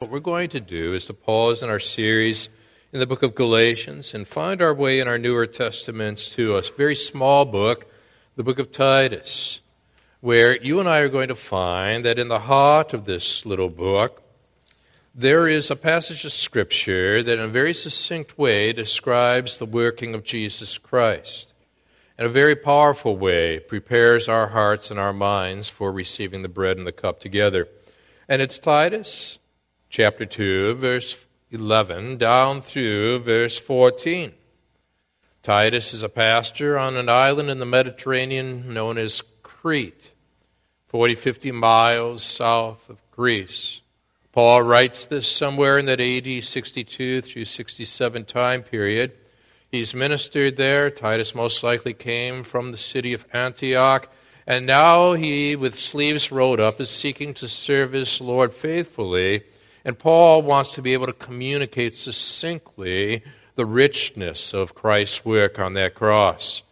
What we're going to do is to pause in our series in the book of Galatians and find our way in our newer testaments to a very small book, the book of Titus, where you and I are going to find that in the heart of this little book, there is a passage of Scripture that, in a very succinct way, describes the working of Jesus Christ. In a very powerful way, prepares our hearts and our minds for receiving the bread and the cup together. And it's Titus chapter 2, verse 11, down through verse 14. Titus is a pastor on an island in the Mediterranean known as Crete, 40, 50 miles south of Greece. Paul writes this somewhere in that AD 62 through 67 time period. He's ministered there. Titus most likely came from the city of Antioch. And now he, with sleeves rolled up, is seeking to serve his Lord faithfully and Paul wants to be able to communicate succinctly the richness of Christ's work on that cross.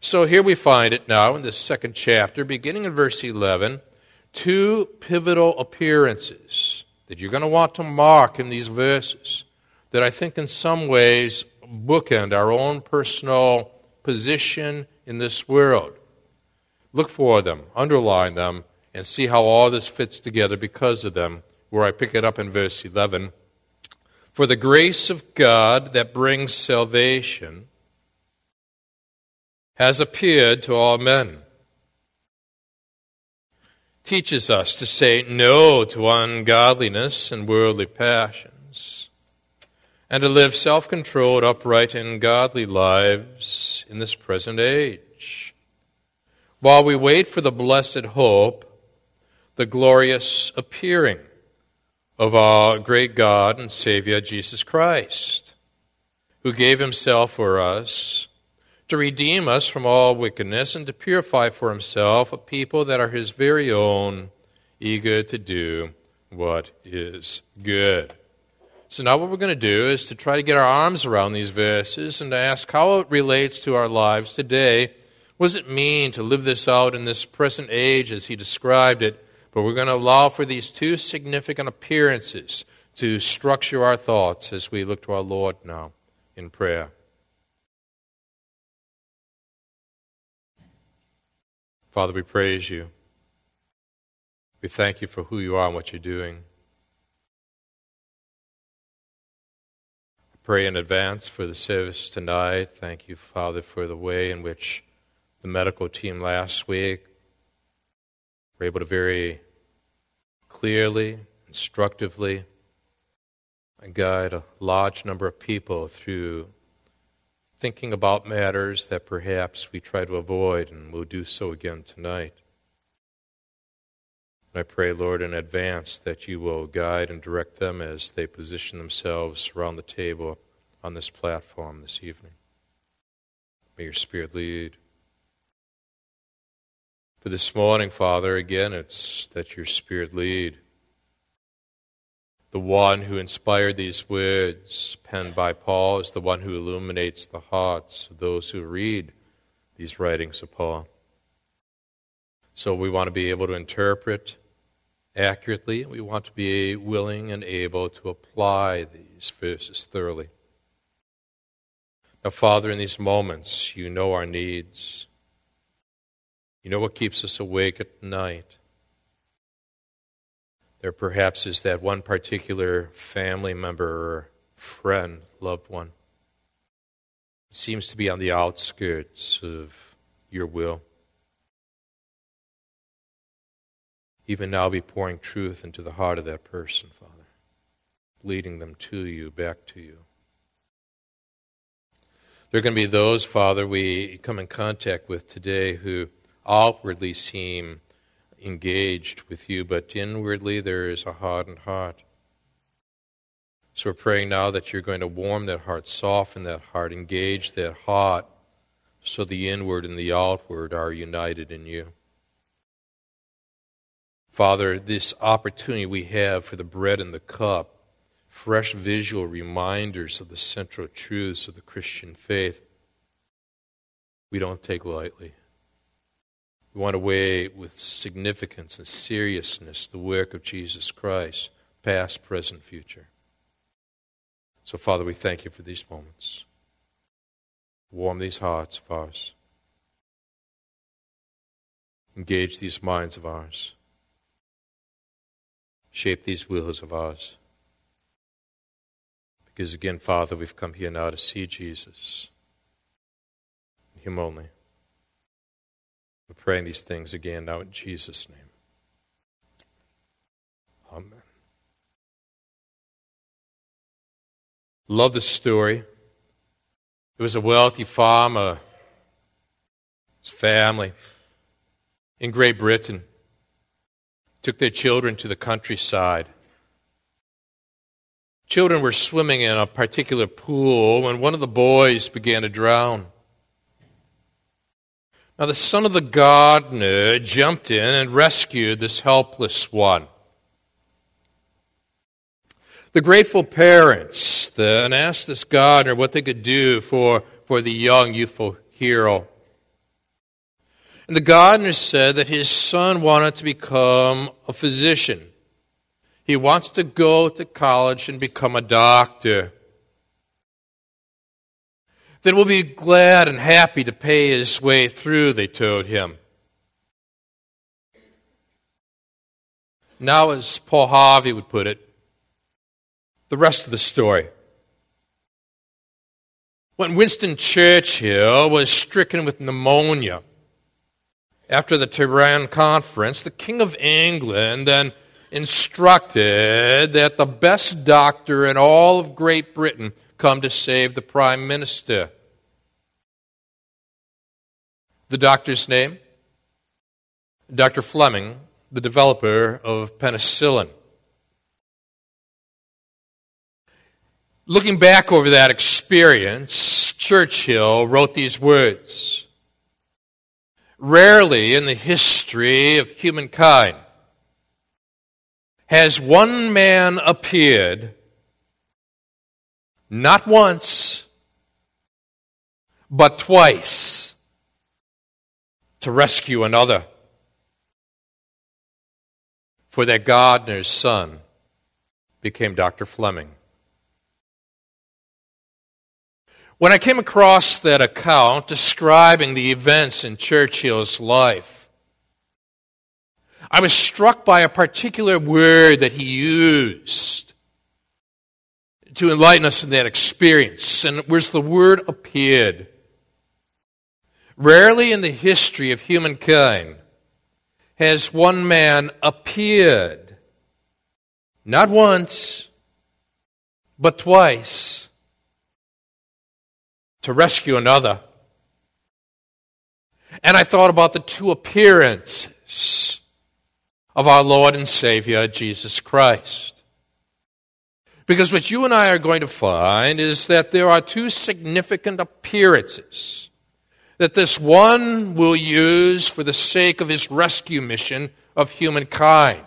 So here we find it now in the second chapter, beginning in verse 11, two pivotal appearances that you're going to want to mark in these verses that I think in some ways bookend our own personal position in this world. Look for them, underline them, and see how all this fits together because of them where I pick it up in verse 11. For the grace of God that brings salvation has appeared to all men, teaches us to say no to ungodliness and worldly passions, and to live self controlled, upright, and godly lives in this present age, while we wait for the blessed hope, the glorious appearing of our great God and Savior Jesus Christ, who gave himself for us to redeem us from all wickedness and to purify for himself a people that are his very own, eager to do what is good. So, now what we're going to do is to try to get our arms around these verses and to ask how it relates to our lives today. What does it mean to live this out in this present age as he described it? But we're going to allow for these two significant appearances to structure our thoughts as we look to our Lord now in prayer. Father, we praise you. We thank you for who you are and what you're doing. I pray in advance for the service tonight. Thank you, Father, for the way in which the medical team last week we're able to very clearly, instructively, I guide a large number of people through thinking about matters that perhaps we try to avoid, and we'll do so again tonight. I pray, Lord, in advance that you will guide and direct them as they position themselves around the table on this platform this evening. May your Spirit lead. For this morning, Father, again, it's that your Spirit lead. The one who inspired these words, penned by Paul, is the one who illuminates the hearts of those who read these writings of Paul. So we want to be able to interpret accurately. We want to be willing and able to apply these verses thoroughly. Now, Father, in these moments, you know our needs. You know what keeps us awake at night? There perhaps is that one particular family member or friend, loved one. Seems to be on the outskirts of your will. Even now, be pouring truth into the heart of that person, Father, leading them to you, back to you. There are going to be those, Father, we come in contact with today who outwardly seem engaged with you, but inwardly there is a hardened heart. So we're praying now that you're going to warm that heart, soften that heart, engage that heart, so the inward and the outward are united in you. Father, this opportunity we have for the bread and the cup, fresh visual reminders of the central truths of the Christian faith, we don't take lightly. We want to weigh with significance and seriousness the work of Jesus Christ, past, present, future. So, Father, we thank you for these moments. Warm these hearts of ours. Engage these minds of ours. Shape these wills of ours. Because again, Father, we've come here now to see Jesus, Him only. We're praying these things again now in Jesus' name. Amen. Love this story. It was a wealthy farmer, his family in Great Britain took their children to the countryside. Children were swimming in a particular pool when one of the boys began to drown. Now, the son of the gardener jumped in and rescued this helpless one. The grateful parents then asked this gardener what they could do for, for the young, youthful hero. And the gardener said that his son wanted to become a physician. He wants to go to college and become a doctor. Then we'll be glad and happy to pay his way through, they told him. Now, as Paul Harvey would put it, the rest of the story. When Winston Churchill was stricken with pneumonia, after the Tehran conference, the King of England then instructed that the best doctor in all of Great Britain come to save the Prime Minister. The doctor's name? Dr. Fleming, the developer of penicillin. Looking back over that experience, Churchill wrote these words Rarely in the history of humankind has one man appeared not once, but twice to rescue another. For that gardener's son became Dr. Fleming. When I came across that account describing the events in Churchill's life, I was struck by a particular word that he used to enlighten us in that experience, and was the word appeared. Rarely in the history of humankind has one man appeared, not once, but twice to rescue another. And I thought about the two appearances of our Lord and Savior, Jesus Christ. Because what you and I are going to find is that there are two significant appearances that this one will use for the sake of his rescue mission of humankind.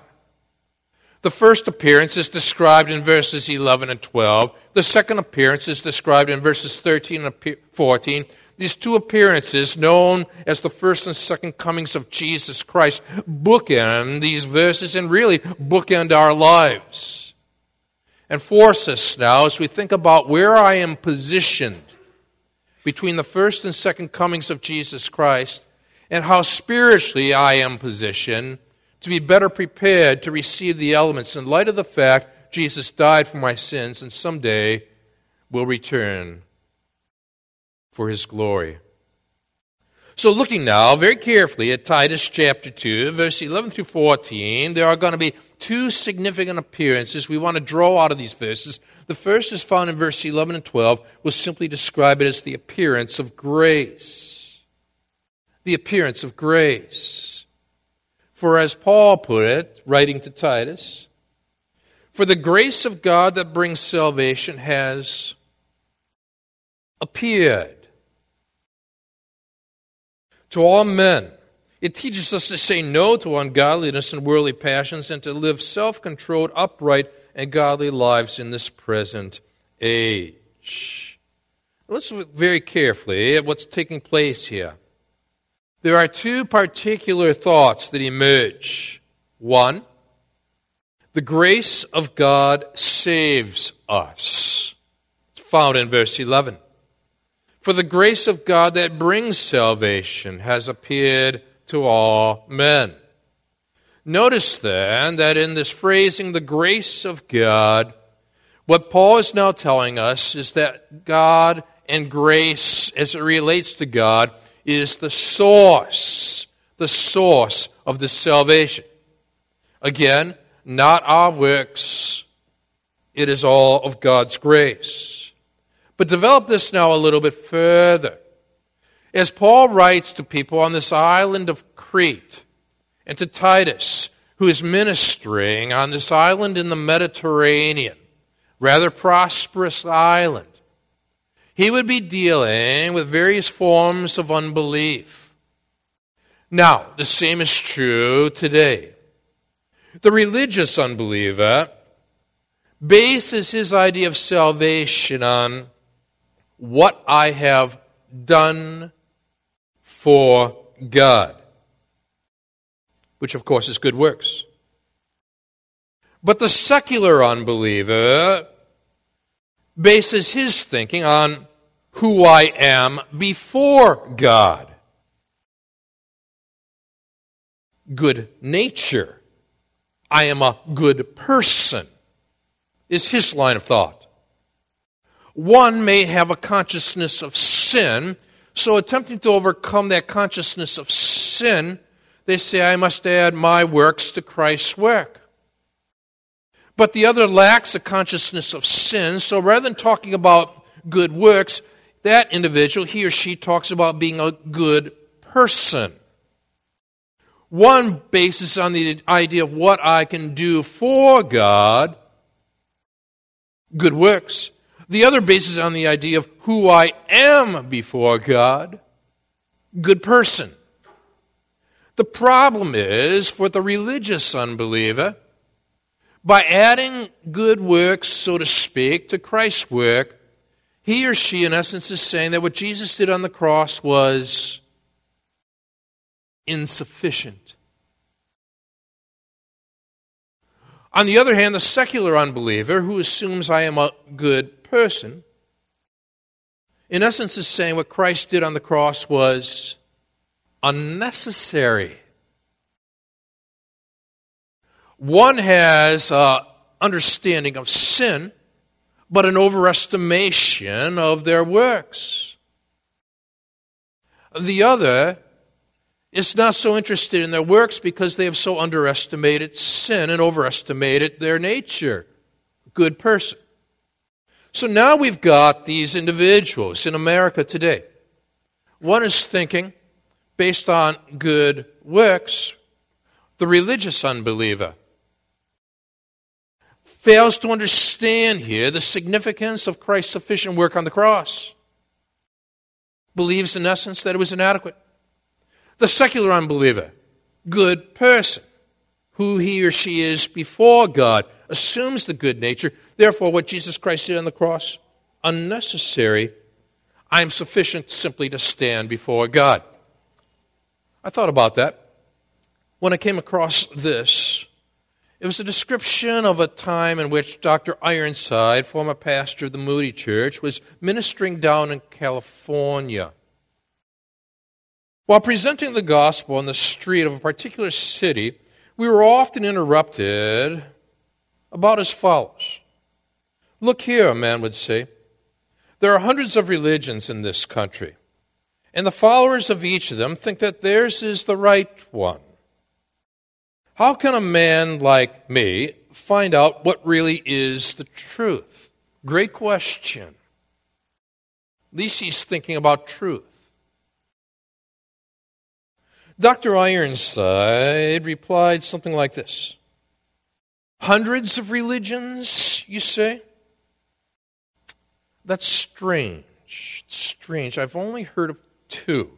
The first appearance is described in verses 11 and 12. The second appearance is described in verses 13 and 14. These two appearances, known as the first and second comings of Jesus Christ, bookend these verses and really bookend our lives. And force us now as we think about where I am positioned between the first and second comings of Jesus Christ and how spiritually I am positioned to be better prepared to receive the elements in light of the fact Jesus died for my sins and someday will return for his glory. So, looking now very carefully at Titus chapter 2, verse 11 through 14, there are going to be two significant appearances we want to draw out of these verses. The first is found in verse 11 and 12. We'll simply describe it as the appearance of grace. The appearance of grace. For as Paul put it, writing to Titus, for the grace of God that brings salvation has appeared to all men. It teaches us to say no to ungodliness and worldly passions and to live self controlled, upright, and godly lives in this present age. Let's look very carefully at what's taking place here. There are two particular thoughts that emerge. One, The grace of God saves us. It's found in verse 11. For the grace of God that brings salvation has appeared to all men. Notice then that in this phrasing, the grace of God, what Paul is now telling us is that God and grace, as it relates to God, is the source, the source of this salvation. Again, not our works, it is all of God's grace. But develop this now a little bit further. As Paul writes to people on this island of Crete, and to Titus, who is ministering on this island in the Mediterranean, rather prosperous island, he would be dealing with various forms of unbelief. Now, the same is true today. The religious unbeliever bases his idea of salvation on what I have done for God, which of course is good works. But the secular unbeliever bases his thinking on who I am before God. Good nature. I am a good person, is his line of thought. One may have a consciousness of sin, so attempting to overcome that consciousness of sin, they say, I must add my works to Christ's work. But the other lacks a consciousness of sin, so rather than talking about good works, that individual, he or she, talks about being a good person. One basis on the idea of what I can do for God, good works. The other basis on the idea of who I am before God, good person. The problem is for the religious unbeliever, by adding good works, so to speak, to Christ's work, he or she, in essence, is saying that what Jesus did on the cross was insufficient. On the other hand, the secular unbeliever who assumes I am a good person, in essence, is saying what Christ did on the cross was unnecessary. One has uh, understanding of sin, but an overestimation of their works. The other is not so interested in their works because they have so underestimated sin and overestimated their nature. Good person. So now we've got these individuals in America today. One is thinking, based on good works, the religious unbeliever fails to understand here the significance of Christ's sufficient work on the cross. Believes, in essence, that it was inadequate. The secular unbeliever, good person, who he or she is before God, assumes the good nature. Therefore, what Jesus Christ did on the cross, unnecessary. I am sufficient simply to stand before God. I thought about that when I came across this. It was a description of a time in which Dr. Ironside, former pastor of the Moody Church, was ministering down in California. While presenting the gospel on the street of a particular city, we were often interrupted about as follows. Look here, a man would say. There are hundreds of religions in this country, and the followers of each of them think that theirs is the right one. How can a man like me find out what really is the truth? Great question. At least he's thinking about truth. Dr. Ironside replied something like this Hundreds of religions, you say? That's strange. It's strange. I've only heard of two.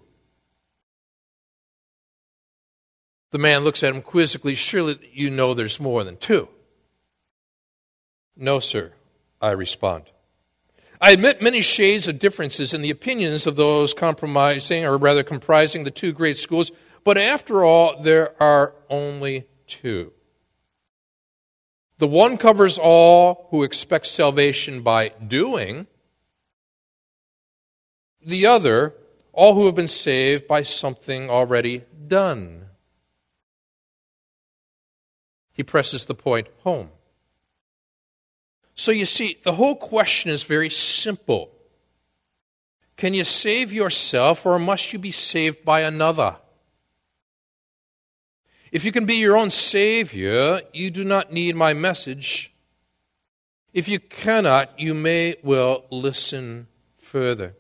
The man looks at him quizzically. Surely you know there's more than two. No, sir, I respond. I admit many shades of differences in the opinions of those compromising, or rather comprising, the two great schools, but after all, there are only two. The one covers all who expect salvation by doing, the other, all who have been saved by something already done. He presses the point home. So you see, the whole question is very simple. Can you save yourself, or must you be saved by another? If you can be your own Savior, you do not need my message. If you cannot, you may well listen further.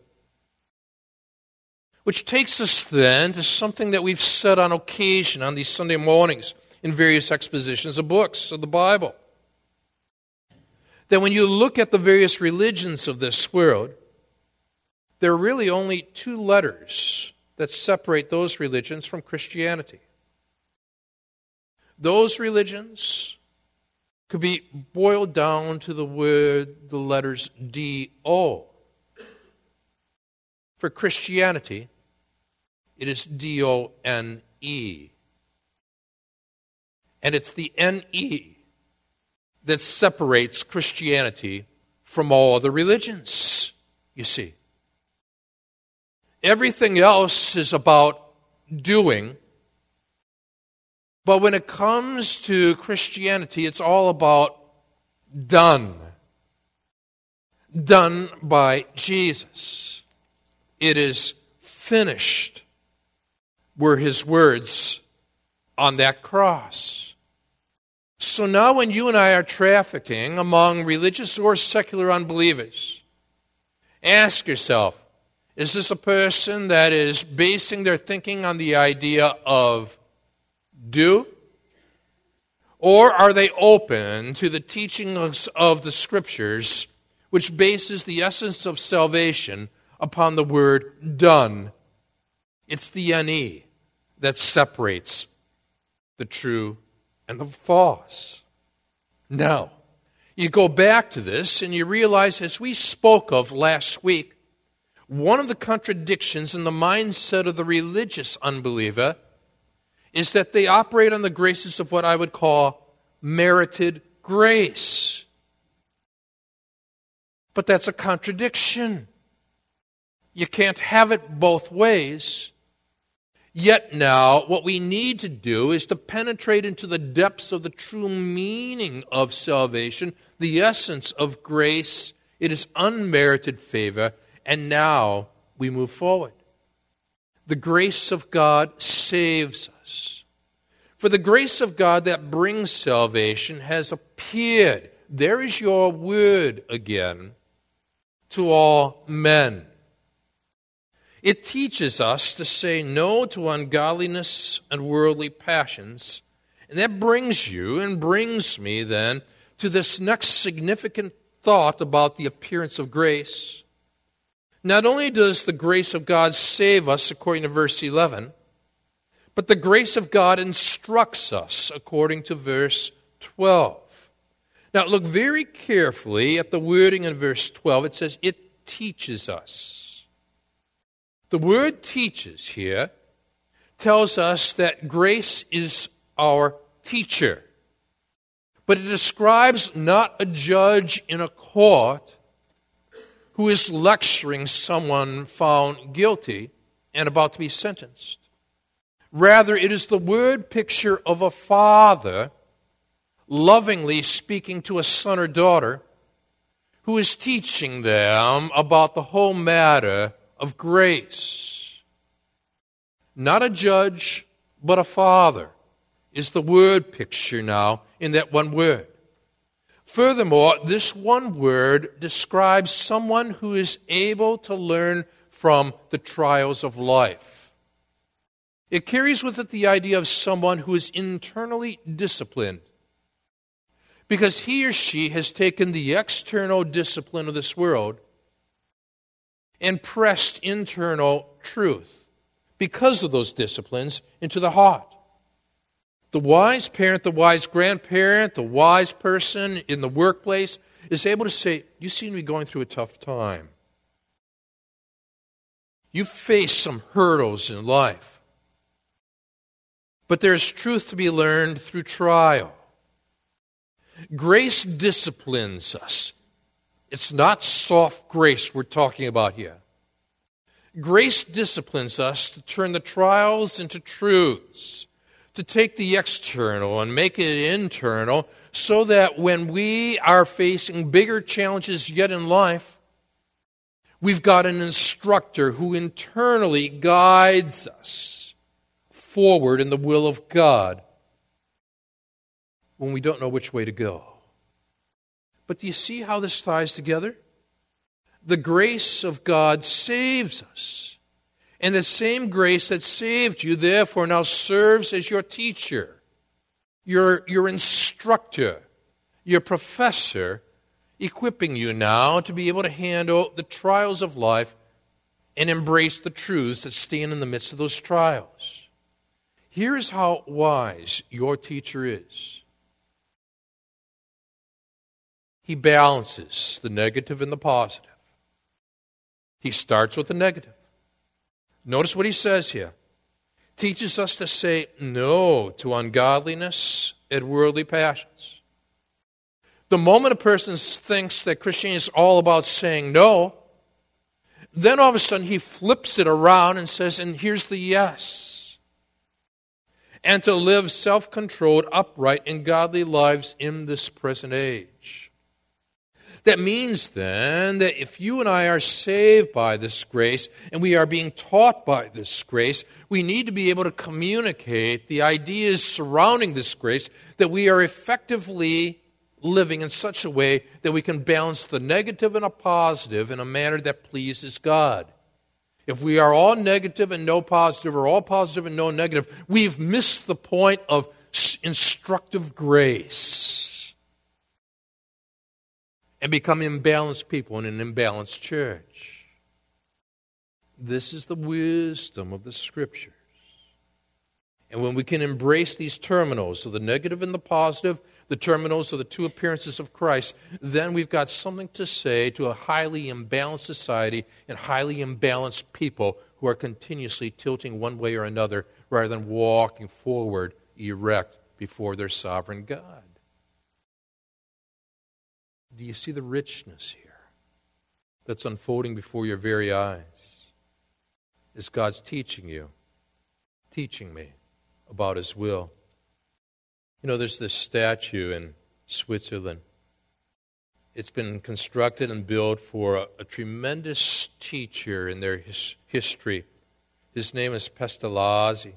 Which takes us then to something that we've said on occasion on these Sunday mornings in various expositions of books of the Bible. That when you look at the various religions of this world, there are really only two letters that separate those religions from Christianity. Those religions could be boiled down to the word, the letters D O. For Christianity, it is D O N E. And it's the N E that separates Christianity from all other religions, you see. Everything else is about doing but when it comes to Christianity, it's all about done. Done by Jesus. It is finished, were his words on that cross. So now, when you and I are trafficking among religious or secular unbelievers, ask yourself is this a person that is basing their thinking on the idea of do? Or are they open to the teachings of the Scriptures, which bases the essence of salvation upon the word done? It's the NE that separates the true and the false. Now, you go back to this and you realize, as we spoke of last week, one of the contradictions in the mindset of the religious unbeliever is that they operate on the graces of what I would call merited grace. But that's a contradiction. You can't have it both ways. Yet now, what we need to do is to penetrate into the depths of the true meaning of salvation, the essence of grace. It is unmerited favor, and now we move forward. The grace of God saves us. For the grace of God that brings salvation has appeared. There is your word again to all men. It teaches us to say no to ungodliness and worldly passions. And that brings you and brings me then to this next significant thought about the appearance of grace. Not only does the grace of God save us, according to verse 11, but the grace of God instructs us, according to verse 12. Now, look very carefully at the wording in verse 12. It says, It teaches us. The word teaches here tells us that grace is our teacher. But it describes not a judge in a court who is lecturing someone found guilty and about to be sentenced. Rather, it is the word picture of a father lovingly speaking to a son or daughter who is teaching them about the whole matter of grace. Not a judge, but a father is the word picture now in that one word. Furthermore, this one word describes someone who is able to learn from the trials of life. It carries with it the idea of someone who is internally disciplined because he or she has taken the external discipline of this world and pressed internal truth because of those disciplines into the heart. The wise parent, the wise grandparent, the wise person in the workplace is able to say, You seem to be going through a tough time. You face some hurdles in life. But there's truth to be learned through trial. Grace disciplines us. It's not soft grace we're talking about here. Grace disciplines us to turn the trials into truths, to take the external and make it internal, so that when we are facing bigger challenges yet in life, we've got an instructor who internally guides us forward in the will of God when we don't know which way to go. But do you see how this ties together? The grace of God saves us. And the same grace that saved you, therefore, now serves as your teacher, your, your instructor, your professor, equipping you now to be able to handle the trials of life and embrace the truths that stand in the midst of those trials. Here is how wise your teacher is. He balances the negative and the positive. He starts with the negative. Notice what he says here. Teaches us to say no to ungodliness and worldly passions. The moment a person thinks that Christianity is all about saying no, then all of a sudden he flips it around and says, and here's the yes. And to live self controlled, upright, and godly lives in this present age. That means then that if you and I are saved by this grace and we are being taught by this grace, we need to be able to communicate the ideas surrounding this grace that we are effectively living in such a way that we can balance the negative and a positive in a manner that pleases God. If we are all negative and no positive, or all positive and no negative, we've missed the point of instructive grace and become imbalanced people in an imbalanced church. This is the wisdom of the Scriptures. And when we can embrace these terminals so the negative and the positive, the terminals of the two appearances of Christ, then we've got something to say to a highly imbalanced society and highly imbalanced people who are continuously tilting one way or another rather than walking forward erect before their sovereign God. Do you see the richness here that's unfolding before your very eyes? Is God's teaching you, teaching me about His will? You know, there's this statue in Switzerland. It's been constructed and built for a, a tremendous teacher in their his, history. His name is Pestalozzi.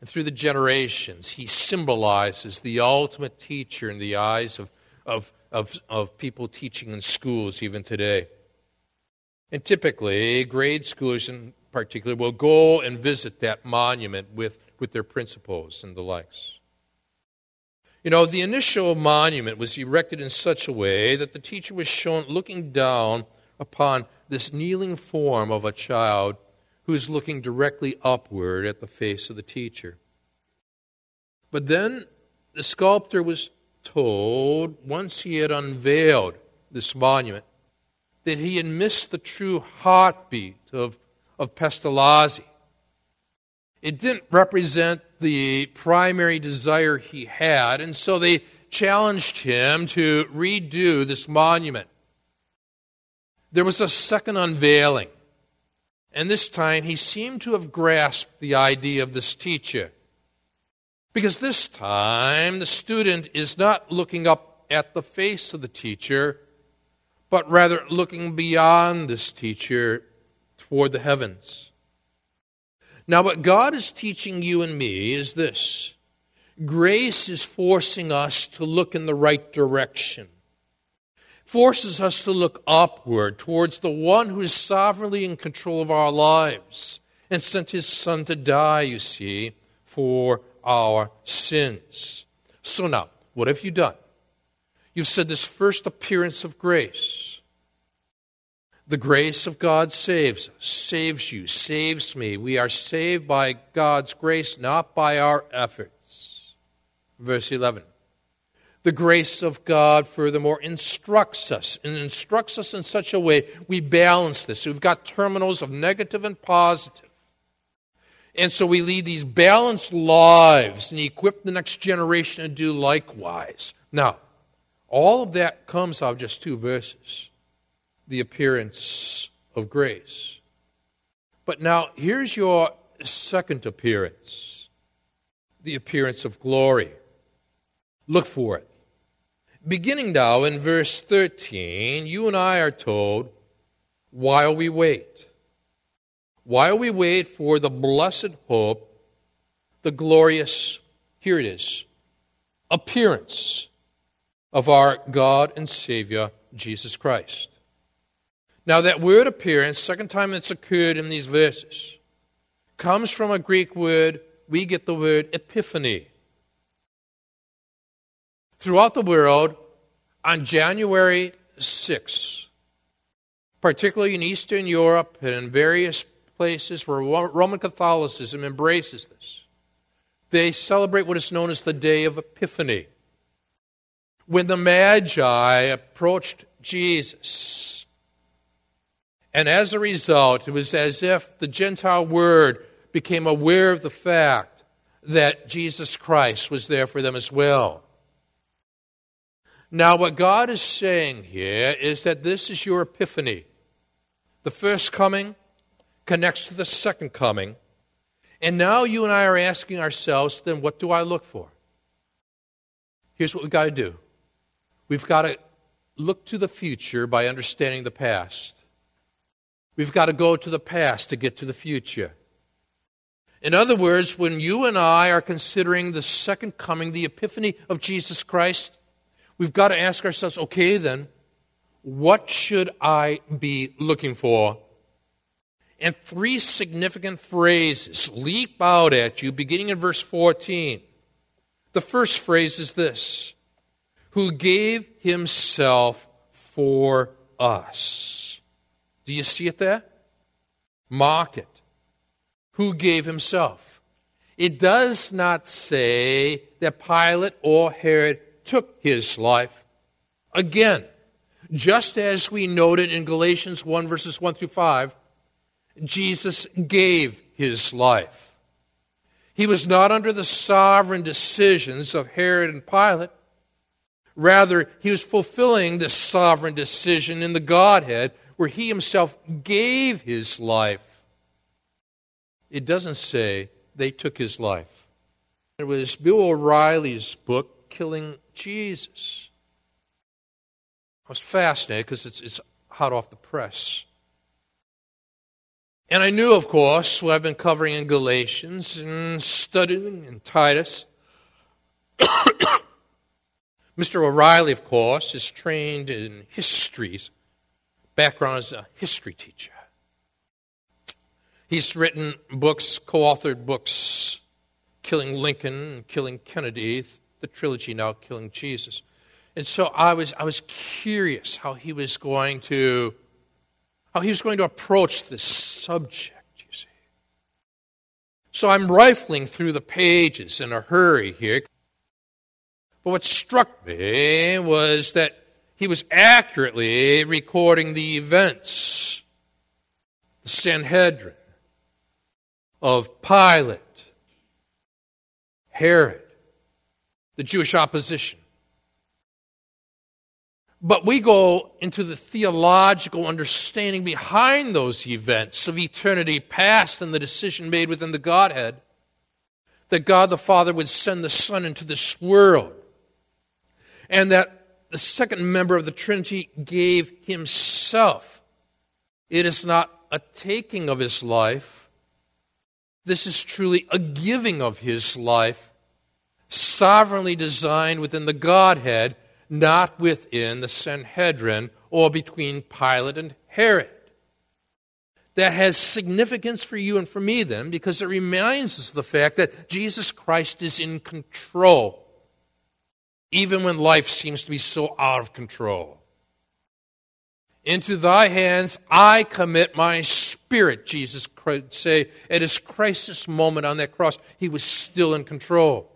And through the generations, he symbolizes the ultimate teacher in the eyes of, of of, of people teaching in schools even today. And typically, grade schoolers in particular will go and visit that monument with, with their principals and the likes. You know, the initial monument was erected in such a way that the teacher was shown looking down upon this kneeling form of a child who is looking directly upward at the face of the teacher. But then the sculptor was told, once he had unveiled this monument, that he had missed the true heartbeat of, of Pestalozzi. It didn't represent the primary desire he had, and so they challenged him to redo this monument. There was a second unveiling, and this time he seemed to have grasped the idea of this teacher. Because this time the student is not looking up at the face of the teacher, but rather looking beyond this teacher toward the heavens. Now, what God is teaching you and me is this grace is forcing us to look in the right direction, forces us to look upward towards the one who is sovereignly in control of our lives and sent his son to die, you see, for our sins. So now, what have you done? You've said this first appearance of grace. The grace of God saves us, saves you, saves me. We are saved by God's grace, not by our efforts. Verse 11. The grace of God, furthermore, instructs us and instructs us in such a way we balance this. We've got terminals of negative and positive. And so we lead these balanced lives and equip the next generation to do likewise, Now, all of that comes out of just two verses the appearance of grace. But now, here's your second appearance the appearance of glory. Look for it. Beginning now in verse 13, you and I are told, while we wait, while we wait for the blessed hope, the glorious, here it is, appearance of our God and Savior, Jesus Christ. Now, that word appearance, second time it's occurred in these verses, comes from a Greek word, we get the word epiphany throughout the world on January 6th, particularly in Eastern Europe and in various places where Roman Catholicism embraces this. They celebrate what is known as the Day of Epiphany. When the Magi approached Jesus, and as a result, it was as if the Gentile word became aware of the fact that Jesus Christ was there for them as well. Now, what God is saying here is that this is your epiphany. The first coming connects to the second coming. And now you and I are asking ourselves, then what do I look for? Here's what we've got to do we've got to look to the future by understanding the past. We've got to go to the past to get to the future. In other words, when you and I are considering the second coming, the epiphany of Jesus Christ, we've got to ask ourselves okay, then, what should I be looking for? And three significant phrases leap out at you beginning in verse 14. The first phrase is this Who gave himself for us. Do you see it there? Mark it. Who gave himself? It does not say that Pilate or Herod took his life. Again, just as we noted in Galatians 1, verses 1 through 5, Jesus gave his life. He was not under the sovereign decisions of Herod and Pilate. Rather, he was fulfilling the sovereign decision in the Godhead where he himself gave his life. It doesn't say they took his life. It was Bill O'Reilly's book, killing Jesus. I was fascinated because it's, it's hot off the press. And I knew, of course, what I've been covering in Galatians and studying in Titus. Mr. O'Reilly, of course, is trained in histories, background as a history teacher. He's written books, co authored books, Killing Lincoln, Killing Kennedy, the trilogy now killing Jesus. And so I was, I was curious how he was going to how he was going to approach this subject, you see. So I'm rifling through the pages in a hurry here. But what struck me was that he was accurately recording the events, the Sanhedrin, of Pilate, Herod, the Jewish opposition. But we go into the theological understanding behind those events of eternity past and the decision made within the Godhead that God the Father would send the Son into this world, and that the second member of the Trinity gave himself. It is not a taking of his life, this is truly a giving of his life sovereignly designed within the Godhead, not within the Sanhedrin or between Pilate and Herod. That has significance for you and for me, then, because it reminds us of the fact that Jesus Christ is in control, even when life seems to be so out of control. Into thy hands I commit my spirit, Jesus would say. At his crisis moment on that cross, he was still in control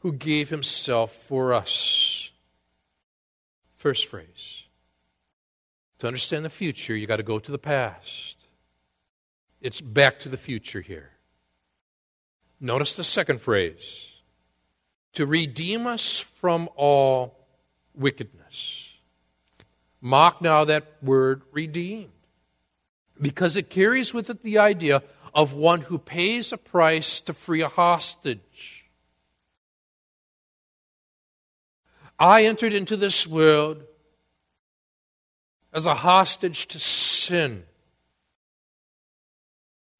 who gave himself for us. First phrase. To understand the future, you got to go to the past. It's back to the future here. Notice the second phrase. to redeem us from all wickedness. Mark now that word redeemed, because it carries with it the idea of one who pays a price to free a hostage. I entered into this world as a hostage to sin.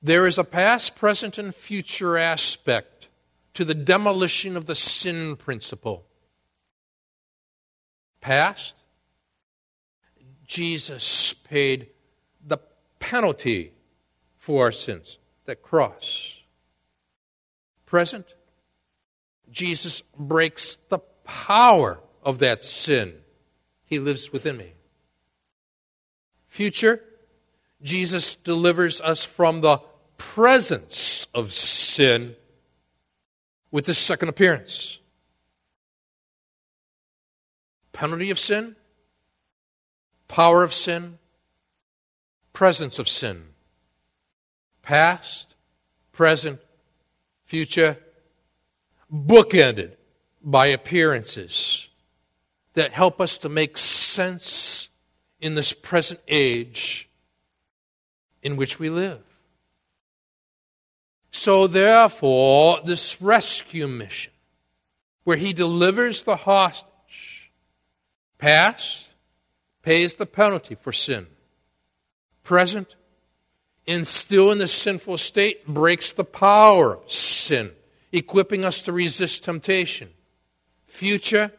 There is a past, present, and future aspect to the demolition of the sin principle. Past, Jesus paid the penalty for our sins, that cross. Present, Jesus breaks the power of that sin. He lives within me. Future, Jesus delivers us from the presence of sin with his second appearance. Penalty of sin, power of sin, presence of sin. Past, present, future, bookended by appearances that help us to make sense in this present age in which we live. So, therefore, this rescue mission, where he delivers the hostage, past, pays the penalty for sin, present, and still in the sinful state, breaks the power of sin, equipping us to resist temptation, future,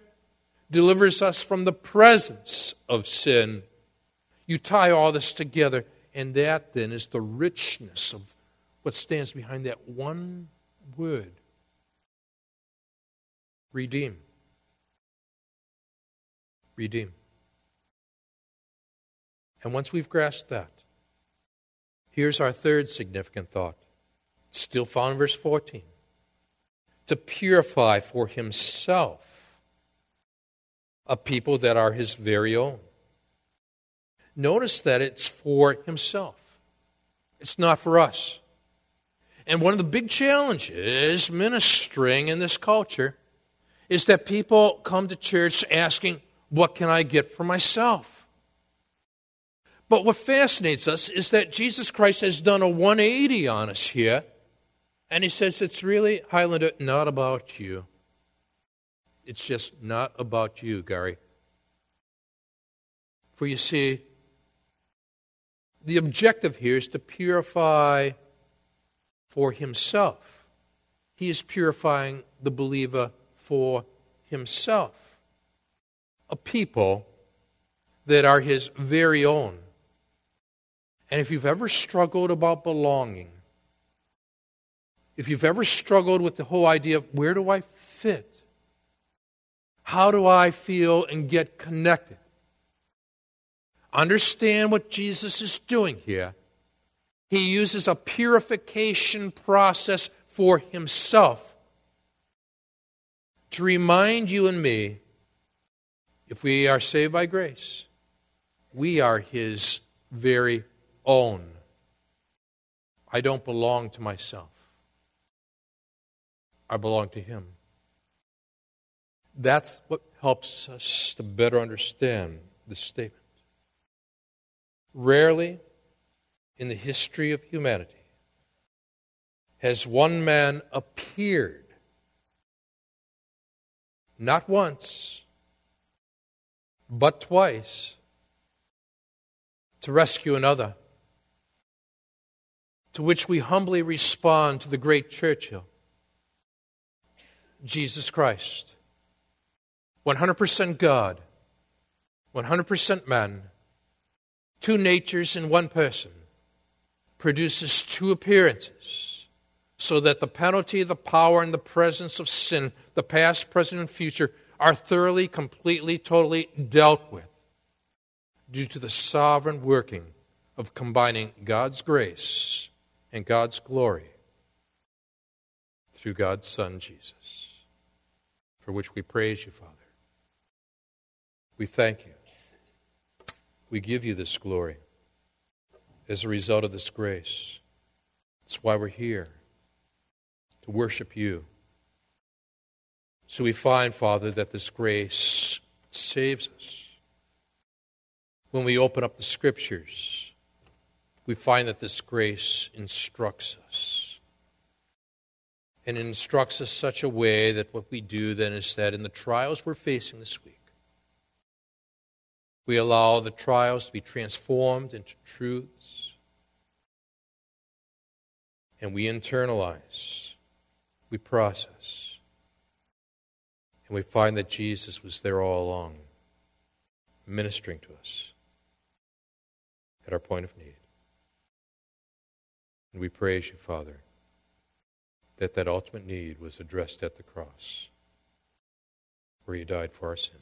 delivers us from the presence of sin. You tie all this together, and that then is the richness of what stands behind that one word redeem. Redeem. And once we've grasped that, here's our third significant thought, still found in verse 14 to purify for himself a people that are his very own. Notice that it's for himself, it's not for us. And one of the big challenges ministering in this culture is that people come to church asking, What can I get for myself? But what fascinates us is that Jesus Christ has done a 180 on us here, and he says it's really, Highlander, not about you. It's just not about you, Gary. For you see, the objective here is to purify for himself. He is purifying the believer for himself. A people that are his very own. And if you've ever struggled about belonging, if you've ever struggled with the whole idea of where do I fit? How do I feel and get connected? Understand what Jesus is doing here he uses a purification process for himself to remind you and me if we are saved by grace, we are his very own. I don't belong to myself, I belong to him. That's what helps us to better understand this statement. Rarely in the history of humanity has one man appeared not once, but twice to rescue another. To which we humbly respond to the great Churchill Jesus Christ. 100% God, 100% man, two natures in one person produces two appearances so that the penalty, the power, and the presence of sin, the past, present, and future, are thoroughly, completely, totally dealt with due to the sovereign working of combining God's grace and God's glory through God's Son, Jesus, for which we praise you, Father. We thank you. We give you this glory as a result of this grace. That's why we're here, to worship you. So we find, Father, that this grace saves us. When we open up the Scriptures, we find that this grace instructs us. And instructs us such a way that what we do then is that in the trials we're facing this week, we allow the trials to be transformed into truths. And we internalize, we process. And we find that Jesus was there all along, ministering to us at our point of need. And we praise you, Father, that that ultimate need was addressed at the cross, where you died for our sins.